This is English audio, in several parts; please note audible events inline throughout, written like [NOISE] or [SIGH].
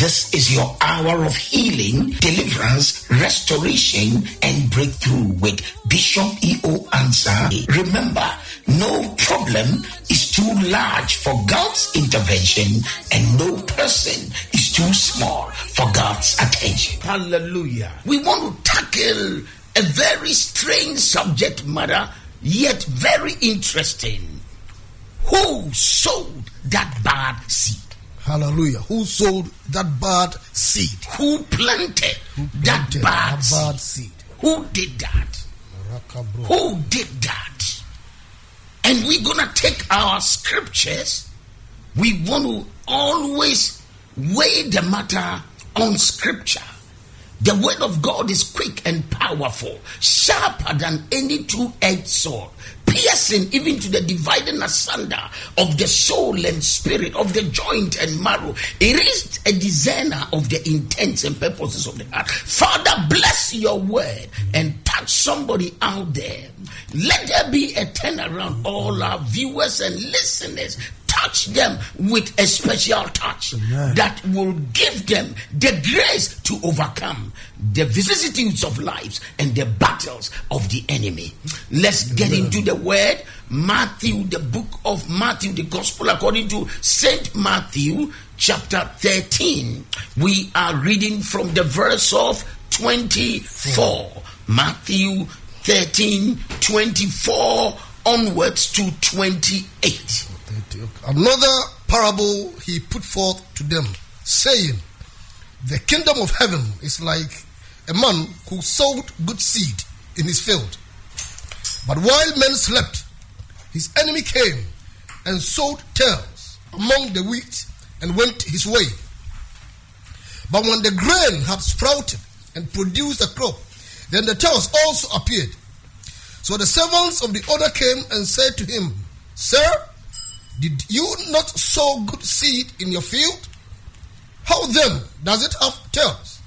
This is your hour of healing, deliverance, restoration, and breakthrough with Bishop E.O. Ansah. Remember, no problem is too large for God's intervention, and no person is too small for God's attention. Hallelujah. We want to tackle a very strange subject matter, yet very interesting. Who sowed that bad seed? Hallelujah. Who sowed that bad seed? Who planted, Who that bad, that seed? bad seed? Who did that? Rakabro. Who did that? And we're gonna take our scriptures. We want to always weigh the matter on scripture. The word of God is quick and powerful, sharper than any two-edged sword, piercing even to the dividing asunder of the soul and spirit, of the joint and marrow. It is a discerner of the intents and purposes of the heart. Father, bless your word and touch somebody out there. Let there be a turnaround. All our viewers and listeners, touch them with a special touch Amen. that will give them the grace to overcome the vicissitudes of lives and the battles of the enemy. Let's get into the word. Matthew, the book of Matthew, the gospel according to Saint Matthew, chapter 13. We are reading from the verse of 24. Matthew 13, 24 onwards to 28. Another parable he put forth to them, saying, The kingdom of heaven is like a man who sowed good seed in his field. But while men slept, his enemy came and sowed tares among the wheat and went his way. But when the grain had sprouted and produced a crop, then the tares also appeared. So the servants of the owner came and said to him, Sir, did you not sow good seed in your field? How then does it have tares?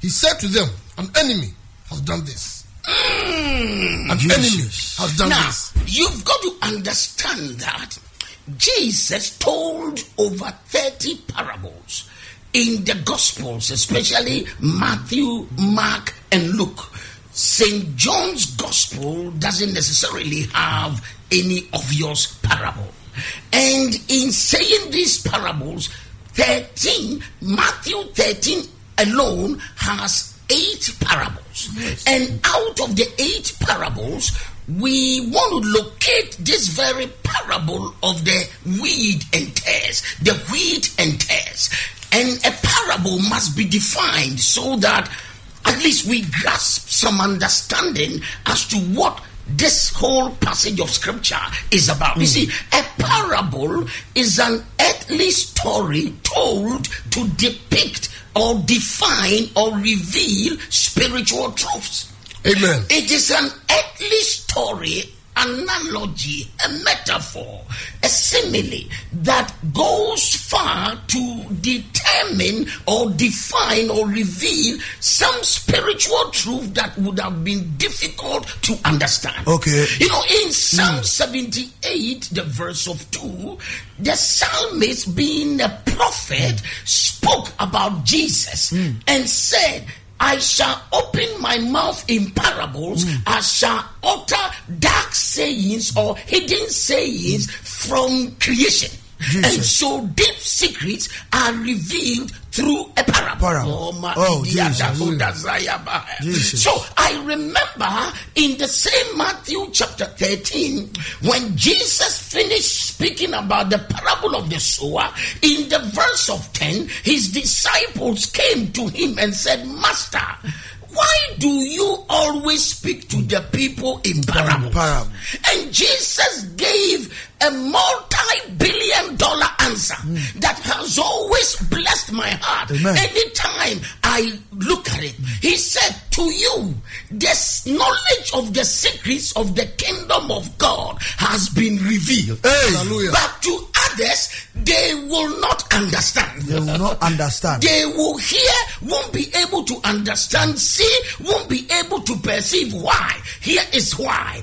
He said to them, An enemy has done this. Mm. An enemy has done Now, this. you've got to understand that Jesus told over 30 parables in the Gospels, especially Matthew, Mark, and Luke. St. John's Gospel doesn't necessarily have any obvious parable. And in saying these parables, 13, Matthew 13 alone has eight parables. And out of the eight parables, we want to locate this very parable of the weed and tares, the wheat and tares. And a parable must be defined so that at least we grasp some understanding as to what this whole passage of scripture is about. You see, a parable is an earthly story told to depict or define or reveal spiritual truths. Amen. It is an earthly story, analogy, a metaphor, a simile that goes far to determine or define or reveal some spiritual truth that would have been difficult to understand. Okay. You know, in Psalm hmm. 78, the verse of 2, the psalmist, being a prophet, spoke about Jesus hmm. and said, I shall open my mouth in parables, hmm. I shall utter dark sayings or hidden sayings from creation. Jesus. And so deep secrets are revealed through a parable. Parable. Oh, oh idia- Jesus. da- go- da- zaya- ba- Jesus. So I remember in the same Matthew chapter 13, when Jesus finished speaking about the parable of the sower, in the verse of 10, his disciples came to him and said, Master, why do you always speak to the people in parables? Parable. And Jesus gave a multi billion dollar answer hmm. that has always blessed my heart. Amen. Anytime I look at it, he said, To you, this knowledge of the secrets of the kingdom of God has been revealed. Hey. Hallelujah. But to others, they will not understand. They will not understand. They will hear, won't be able to understand, see, won't be able to perceive why. Here is why.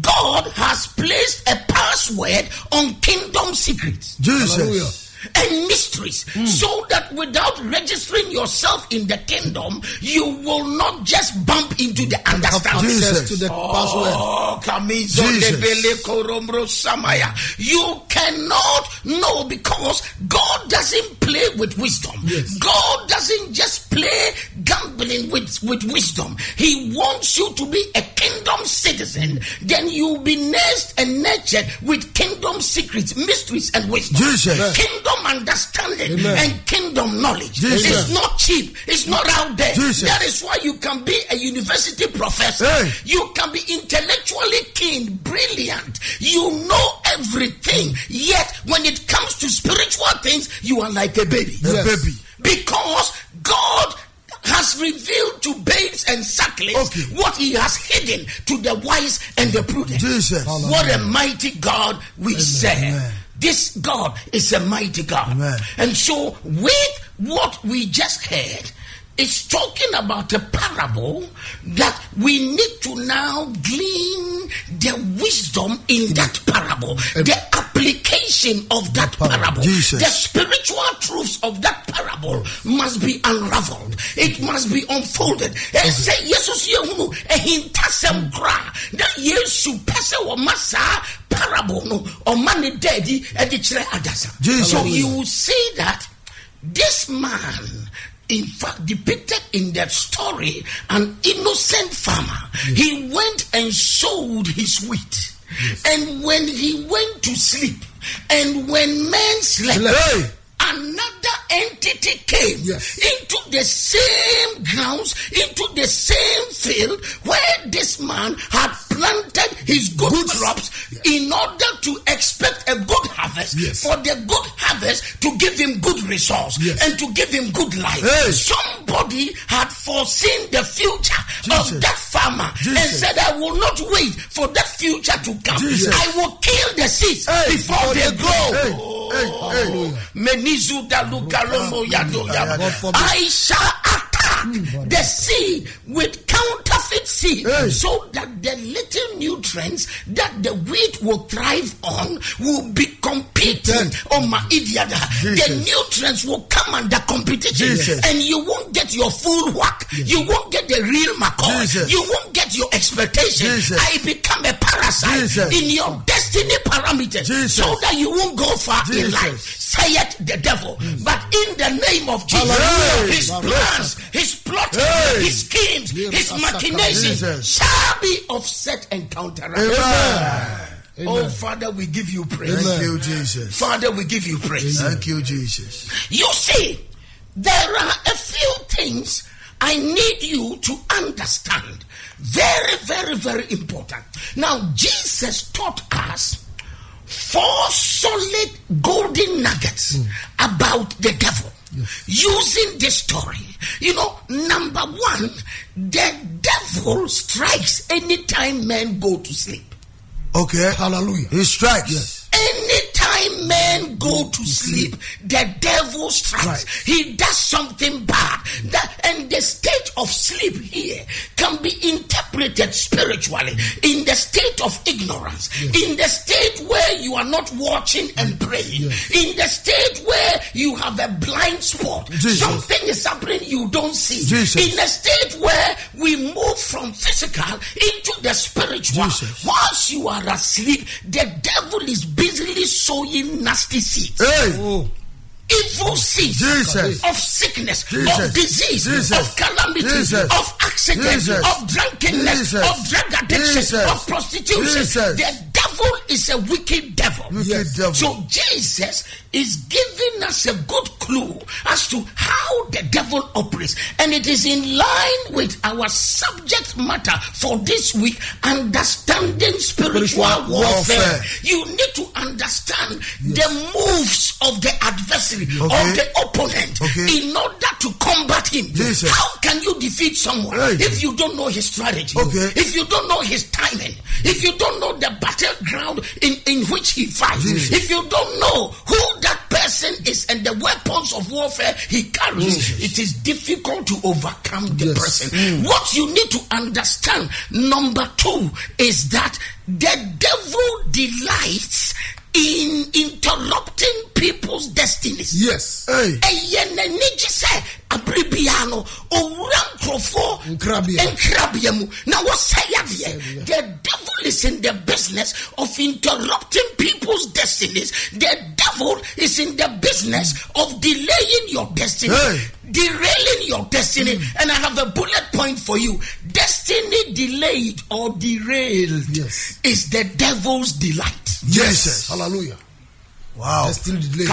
God has placed a password on kingdom secrets. Jesus. Hallelujah. and mysteries mm. so that without registering yourself in the kingdom you will not just bump into the understanding Jesus. to the oh, you cannot know because god doesn't play with wisdom yes. god doesn't just play gambling with, with wisdom he wants you to be a kingdom citizen then you'll be nursed and nurtured with kingdom secrets mysteries and wisdom Jesus. kingdom understanding Amen. and kingdom knowledge. Jesus. It's not cheap. It's not out there. Jesus. That is why you can be a university professor. Hey. You can be intellectually keen, brilliant. You know everything. Yet when it comes to spiritual things, you are like a baby. Yes. A baby. Because God has revealed to babes and sucklings okay. what he has hidden to the wise and the prudent. Jesus. What a mighty God we Amen. serve. This God is a mighty God. Amen. And so, with what we just heard, it's talking about a parable that we need to now glean the wisdom in that parable, the application of that parable, Jesus. the spiritual truths of that parable must be unraveled. It must be unfolded. And say, Jesus, you hintasem kra. That Yesu pese masa parable no or money daddy adasa. So you will see that this man in fact depicted in that story an innocent farmer. Yes. He went and sowed his wheat. Yes. And when he went to sleep, and when men slept, hey. another entity came yes. into the same grounds, into the same field where this man had planted his good, good crops yes. in order to expect a good harvest. Yes. For the good harvest to give him good resource and to give him good life. Hey. Somebody had foreseen the future Jesus. of that farmer Jesus. and said, I will not wait for that future to come. Jesus. I will kill the seeds hey. before they grow. Hey. Oh. I shall attack hmm, the seed with seed hey. so that the little nutrients that the wheat will thrive on will be competing on my idiot. The nutrients will come under competition Jesus. and you won't get your full whack. You won't get the real McCoy. You won't get your expectation. I become a parasite in your destiny parameters so that you won't go far in life saith the devil. Mm. But in the name of Jesus, hey, his plans, his plot, hey. his schemes, his machinations shall be offset and counteracted. Oh, Father, we give you praise. Thank you, Jesus. Father, we give you praise. Thank you, Jesus. You see, there are a few things I need you to understand. Very, very, very important. Now, Jesus taught us four solid golden nuggets mm. about the devil yes. using this story. You know, number one, the devil strikes anytime men go to sleep. Okay. Hallelujah. He strikes. Yes. Men go to sleep, the devil strikes. Right. He does something bad. That, and the state of sleep here can be interpreted spiritually in the state of ignorance, yes. in the state where you are not watching and praying, yes. in the state where you have a blind spot. Jesus. Something is happening you don't see. Jesus. In a state where we move from physical into the spiritual. Jesus. Whilst you are asleep, the devil is busily sowing nasty seeds. Hey. Oh evil seeds Jesus. of sickness, Jesus. of disease, Jesus. of calamity, of accident, of drunkenness, of drug addiction, of prostitution. The devil is a wicked devil. Wicked yes. devil. So Jesus is giving us a good clue as to how the devil operates. And it is in line with our subject matter for this week understanding spiritual, spiritual warfare. warfare. You need to understand yes. the moves of the adversary, okay. of the opponent, okay. in order to combat him. Jesus. How can you defeat someone right. if you don't know his strategy? Okay. If you don't know his timing? If you don't know the battleground in, in which he fights? Jesus. If you don't know who that person is and the weapons of warfare he carries, Jesus. it is difficult to overcome the yes. person. Mm. What you need to understand, number two, is that the devil delights in interrupting people's destinies. Yes. Hey. ɛyɛ n'ani gye sɛ abere biara no owura nkurɔfoɔ Nkrabea. mu na the devil is in the business of interrupting people's destinies the devil is in the business of delaying your destiny Hey. derailing your destiny mm. and i have a bullet point for you destiny delayed or derailed Yes. is the devil's delight Yes. Hallelujah. Wow. Delay.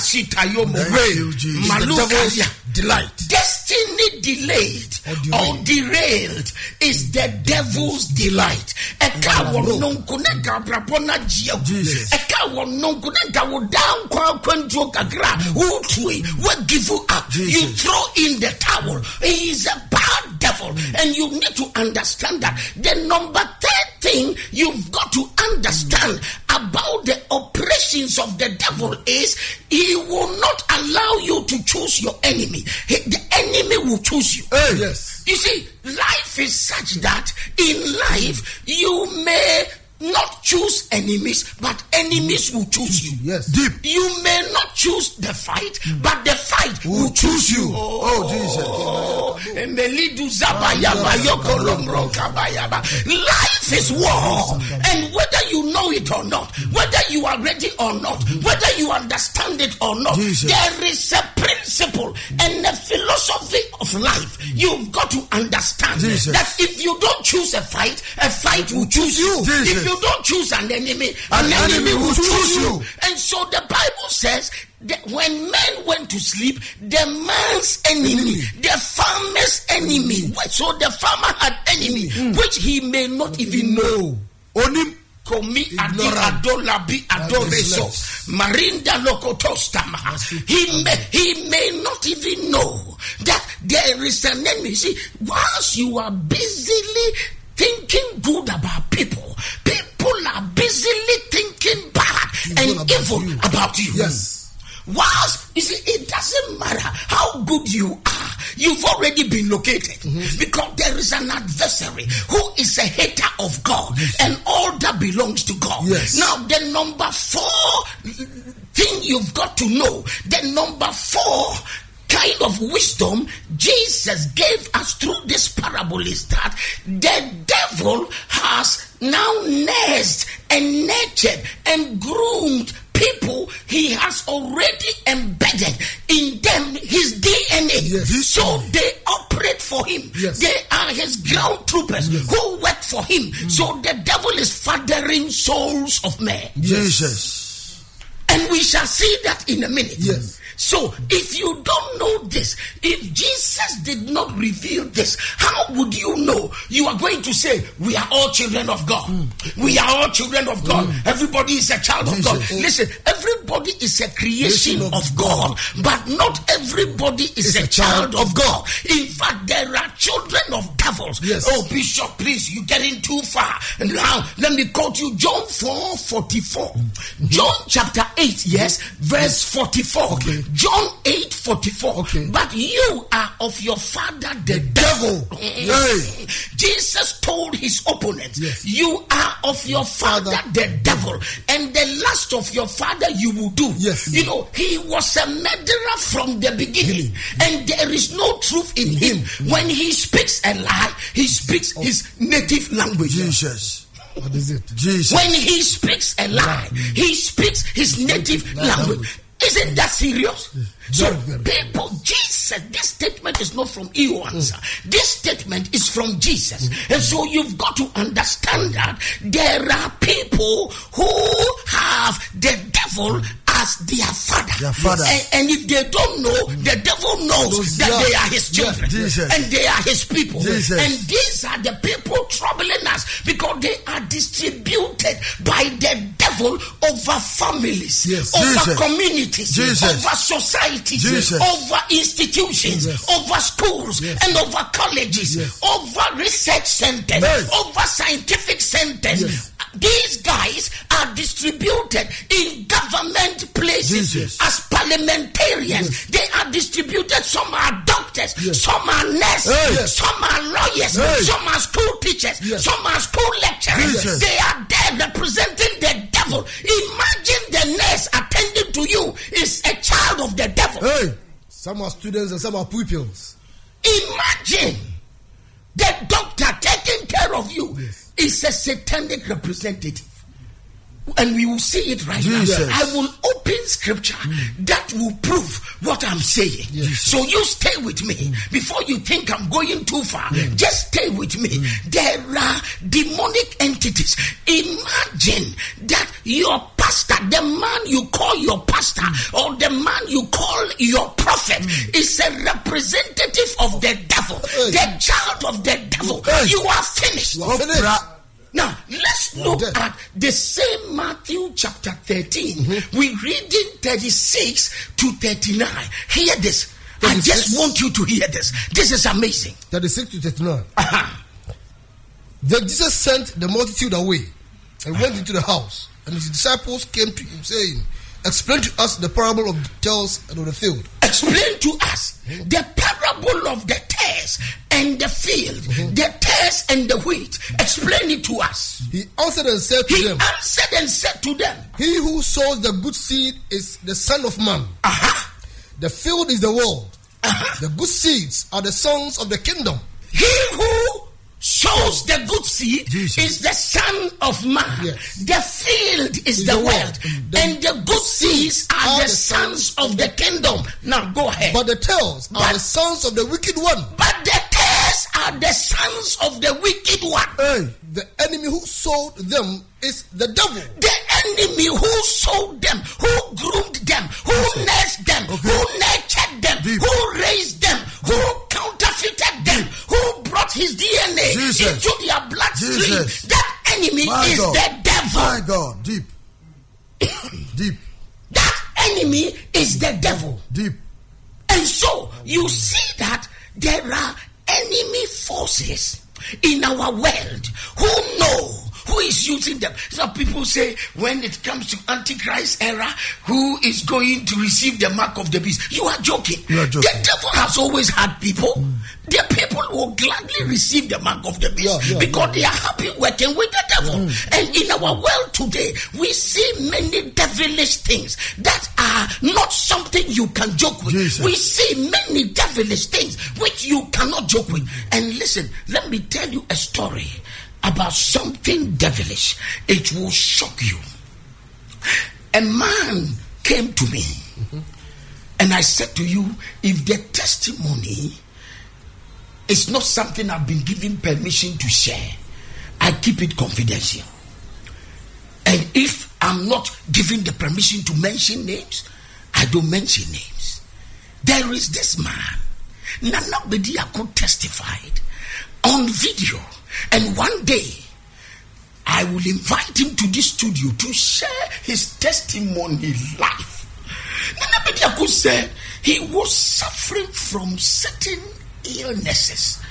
Sitayomo. Thank you, Jesus. Maluka ya. delight. Destiny delayed Or derailed is the devil's delight. Eka wɔ nonko na nka abrabɔ no agye wo. Jesus. Ɛka wɔ nonko na nka wo dan nkwa akwantuo kakra a wotue, woagive up. You throw in the towel. He is a bad devil. And you need to understand that. The number third thing you've got to understand about the operations of the devil is he will not allow you to choose your enemy. He- the enemy will choose you. Hey. Yes. You see, life is such that in life you may not choose enemies, but enemies will choose you. Yes. Deep. You may not choose the fight, but the fight will Will choose you. Oh, Jesus. Yokolomro kabayaba. Life is war, and whether you know it or not, whether you are ready or not, whether you understand it or not, Jesus. there is a principle and a philosophy of life. You've got to understand Jesus. that if you don't choose a fight, a fight will choose you. Jesus. If you don't choose an enemy, An an, enemy, enemy will choose choose you. you. And so the Bible says that when men went to sleep, the man's enemy, the farmer's enemy, so the farmer had enemy, which he may not even know. Onim. Komi adi adolabi adoreso marinda lokotostama. He may he may not even know that there is an enemy. See, whilst you are busily thinking good about people, people are busily thinking bad and about evil you. about you. Yes. Whilst you see, it doesn't matter how good you are, you've already been located mm-hmm. because there is an adversary who is a hater of God and all that belongs to God. Yes. Now, the number four thing you've got to know, the number four kind of wisdom Jesus gave us through this parable is that the devil has now nursed and nurtured and groomed people he has already embedded in them his DNA. Yes. So they operate for him. Yes. They are his ground troopers who work for him. So the devil is fathering souls of men. Jesus. And we shall see that in a minute. Yes. So, if you don't know this, if Jesus did not reveal this, how would you know? You are going to say, We are all children of God. Hmm. We are all children of God. Hmm. Everybody is a child of God. Listen, everybody is a creation of of God, but not everybody is a child of God. In fact, there are children of devils. Yes. Oh, Bishop, please, you're getting too far. And now, let me quote you John 4 44. Hmm. John chapter 8, yes, verse 44. Okay. John 8 44. Okay. But you are of your father, the, devil. [LAUGHS] Hey. Jesus told his opponents, Yes. You are of your father, father, the devil, and the last of your father you will do. Yes. You know, he was a murderer from the beginning, and there is no truth in him. When he speaks a lie, he speaks his native language. Jesus. What is it? Jesus. When he speaks a lie, he speaks his native language. Isn't that serious? So, Very, very. people, Jesus, this statement is not from Ewan's. This statement is from Jesus. And so you've got to understand that there are people who have the devil as their father. Their father. And, and if they don't know, mm. the devil knows that yeah. they are his Yeah, children. Jesus. And they are his people. Jesus. And these are the people troubling us because they are distributed by the devil over families, Yes. over Jesus. communities, Jesus. over societies, Jesus. over institutions, over schools, and over colleges, over research centers, over scientific centers. These guys are distributed in government places as parliamentarians. They are distributed. Some are doctors, some are nurses, some are lawyers, some are school teachers, some are school lecturers. They are there representing the devil. Imagine the nurse attending to you is a child of the devil. Hey. Some are students and some are pupils. Imagine the doctor taking care of you Yes. is a satanic representative. And we will see it right Jesus. now. I will open scripture that will prove what I'm saying. Yes. So you stay with me before you think I'm going too far. Just stay with me. There are demonic entities. Imagine that your pastor, the man you call your pastor, or the man you call your prophet, mm. is a representative of the devil, the child of the devil. You are finished. You are finished. Now, let's look at the same Matthew chapter 13. Mm-hmm. We read in 36 to 39. Hear this. I just want you to hear this. This is amazing. 36 to 39. Aha. Then Jesus sent the multitude away and went into the house. And his disciples came to him, saying, Explain to us the parable of the tares and of the field. Explain to us the parable of the tares and the field, Mm-hmm. the tares and the wheat. Explain it to us. He answered and said to He them, answered and said to them, He who sows the good seed is the Son of Man. Aha, The field is the world. aha. The good seeds are the sons of the kingdom. He who sows the good seed Jesus. is the son of man. Yes. The field is Is the, the world. The and the good seeds are, the, sons of the kingdom. Now go ahead. But the tares are But- the sons of the wicked one. But the tares are the sons of the wicked one. Hey. The enemy who sowed them is the devil. The enemy who sowed them, who groomed them, who nursed them, who nurtured them, Deep. who raised Jesus. into their bloodstream. Jesus. That enemy My is God. the devil. My God. Deep. [COUGHS] Deep. That enemy is the devil. Deep. And so you see that there are enemy forces in our world who know who is using them. Some people say when it comes to Antichrist era, who is going to receive the mark of the beast? You are joking. You are joking. The devil has always had people. Hmm. The people will gladly receive the mark of the beast Yeah, yeah, because yeah. they are happy working with the devil. Hmm. And in our world today, we see many devilish things that are not something you can joke with. Jesus. We see many devilish things which you cannot joke with. And listen, let me tell you a story about something devilish. It will shock you. A man came to me, and I said to you, if the testimony is not something I've been given permission to share, I keep it confidential. And if I'm not given the permission to mention names, I don't mention names. There is this man, Nana Bediako testified on video, and one day I will invite him to this studio to share his testimony live. Nana Bediako said he was suffering from certain illnesses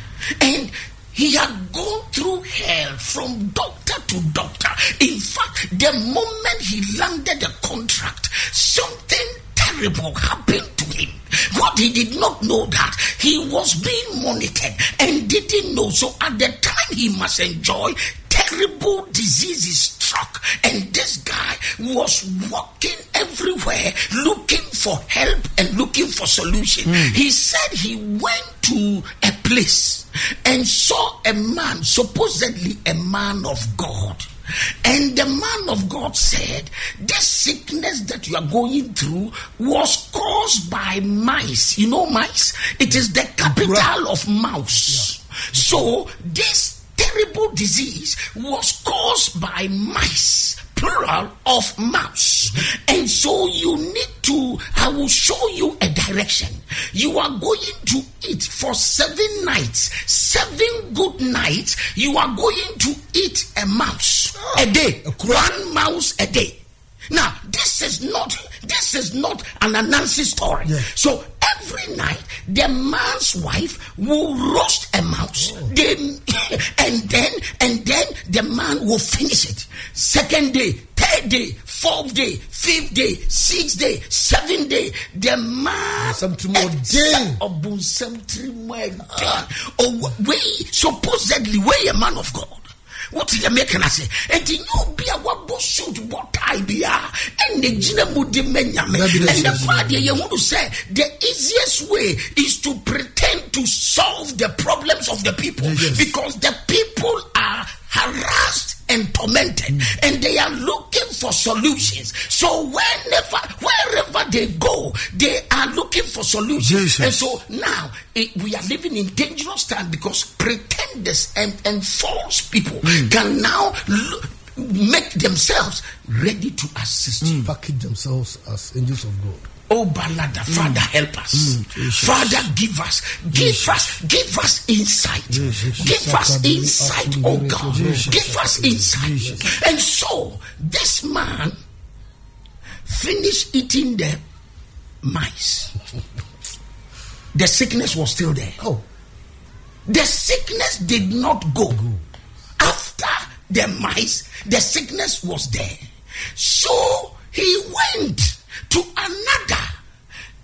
and he had gone through hell from doctor to doctor. In fact, the moment he landed the contract, something terrible happened to him. What he did not know that he was being monitored and didn't know. So at the time he must enjoy terrible diseases struck and this guy was walking everywhere looking for help and looking for solution. Hmm. He said he went to a place and saw a man supposedly a man of god and the man of God said, This sickness that you are going through was caused by mice. You know, mice? It is the capital of mouse. So, this terrible disease was caused by mice plural of mouse and so you need to i will show you a direction you are going to eat for seven nights seven good nights you are going to eat a mouse a day one mouse a day. Now this is not this is not an Anansi story. Yeah. so every night the man's wife will roast a mouse then [LAUGHS] and then and then the man will finish it. Second day third day fourth day fifth day sixth day seventh day the man Something more day. tiri mu ɛden ɔwɔ wei supposedly wei a man of god What is the making us say? And you be a wabo suit what I be a and the jina mudi menyame. And the father you want to say the easiest way is to pretend to solve the problems of the people because the people are harassed and tormented Mm. and they are looking for solutions so whenever wherever they go they are looking for solutions Jesus. and so now it, we are living in dangerous time because pretenders and, and false people Mm. can now lo- make themselves ready to assist Mm. Package themselves as angels of God. Oh, Balada, Father, help us. Father, give us, give us, give us insight. Give us insight, oh God. Give us insight. And so, this man finished eating the mice. The sickness was still there. Oh, The sickness did not go. After the mice, the sickness was there. So he went to another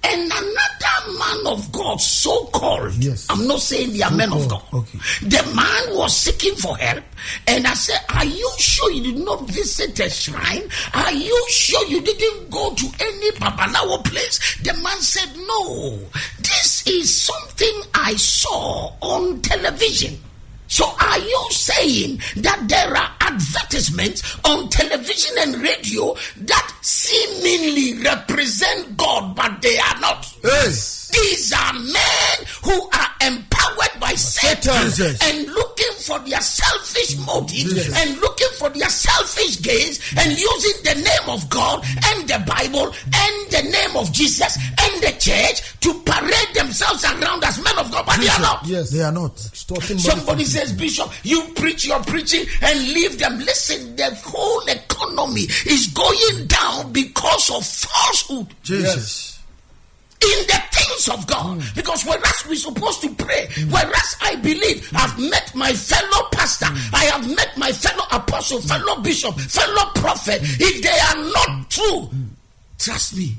and another man of God, so called. Yes. I'm not saying they are men of God. Okay. The man was seeking for help, and I said, Are you sure you did not visit a shrine? Are you sure you didn't go to any Babalawo place? The man said, No, this is something I saw on television. So are you saying that there are advertisements on television and radio that seemingly represent God, but they are not? Yes. These are men who are empowered by Satan Jesus. and looking for their selfish motives Jesus. and looking for their selfish gains and using the name of God and the Bible and the name of Jesus and the church to parade themselves around as men of God, but they are not. yes. They are not. Somebody from says, Bishop, you preach your preaching and leave them. Listen, the whole economy is going down because of falsehood Jesus. in the things of God. Mm. Because whereas we're supposed to pray, mm. whereas I believe mm. I've met my fellow pastor, I have met my fellow apostle, fellow bishop, fellow prophet, if they are not true, trust me,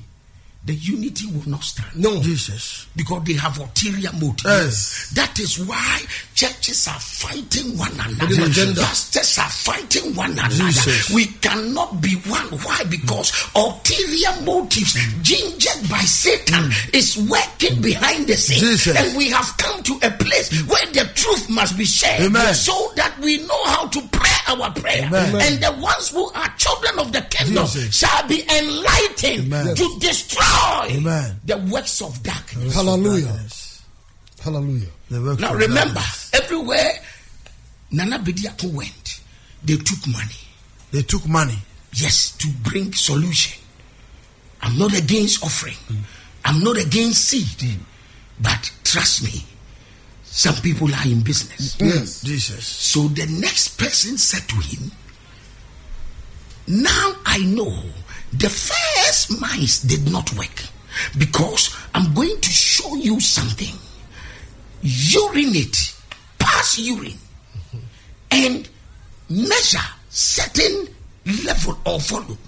the unity will not stand No. Jesus. because they have ulterior motives. Yes. That is why churches are fighting one another. the. Pastors are fighting one another. Jesus. We cannot be one. Why? Because ulterior motives, gingered by Satan, mm. is working behind the scenes. Jesus. And we have come to a place where the truth must be shared Amen. so that we know how to pray our prayer. Amen. And the ones who are children of the kingdom Jesus. shall be enlightened Amen. to destroy Amen. the works of darkness. Hallelujah. Darkness. Hallelujah. Now remember, darkness. everywhere Nana Bediako went, they took money. They took money. Yes, to bring solution. I'm not against offering. Mm. I'm not against seed. Mm. But trust me, some people are in business. Mm. Yes. Jesus. So the next person said to him, Now I know the first mice did not work because I'm going to show you something. Urinate, pass urine, and measure certain level or volume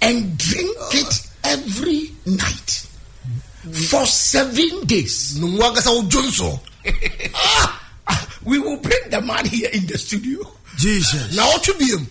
and drink it every night for seven days. Nungwanga. [LAUGHS] Ah, we will bring the man here in the studio. Jesus. now Na otu biem.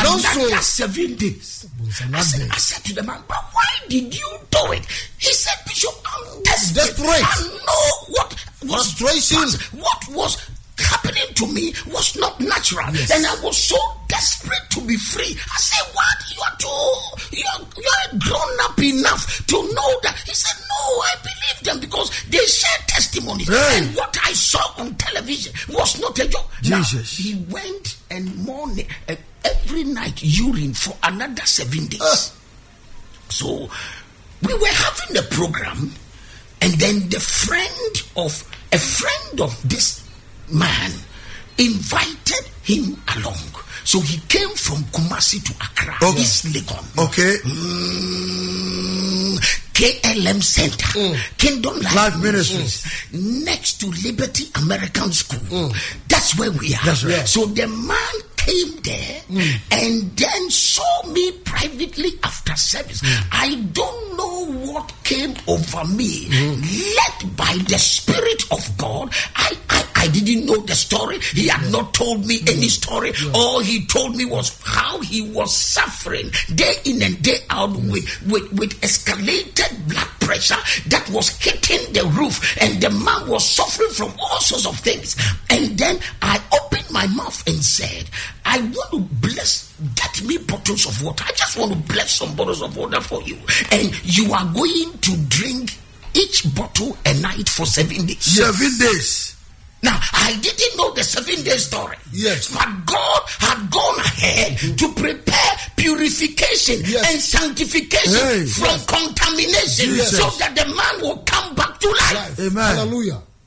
Another seven days. I said. I said to the man, but why did you do it? He said, Bishop, I'm desperate. Desperate. I know what was Frustration. was- what was happening to me was not natural, and I was so desperate to be free. I said, "What? You are too you are, you are grown up enough to know that." He said, "No, I believe them because they share testimonies, Hey. and what I saw on television was not a joke." Now, Jesus. he went and morning uh, night urine for another seven days. Ah. So we were having a program, and then the friend of a friend of this man invited him along. So he came from Kumasi to Accra, Okay. East Legon. Okay. Mm, KLM Center, Kingdom Life, Life Ministries. next to Liberty American School. That's where we are. That's right. So the man came there and then saw me privately after service. I don't know what came over me, led by the Spirit of God. I, I, I didn't didn't know the story. He had not told me any story. All he told me was how he was suffering day in and day out with, with, with escalated blood pressure that was hitting the roof. And the man was suffering from all sorts of things. And then I opened my mouth and said, I want to bless, get me bottles of water. I just want to bless some bottles of water for you. And you are going to drink each bottle a night for seven days. Seven days. Now, I didn't know the seven day story. Yes. But God had gone ahead to prepare purification Yes. and sanctification Hey. from contamination Jesus. so that the man will come back to life. Life. Amen. Hallelujah.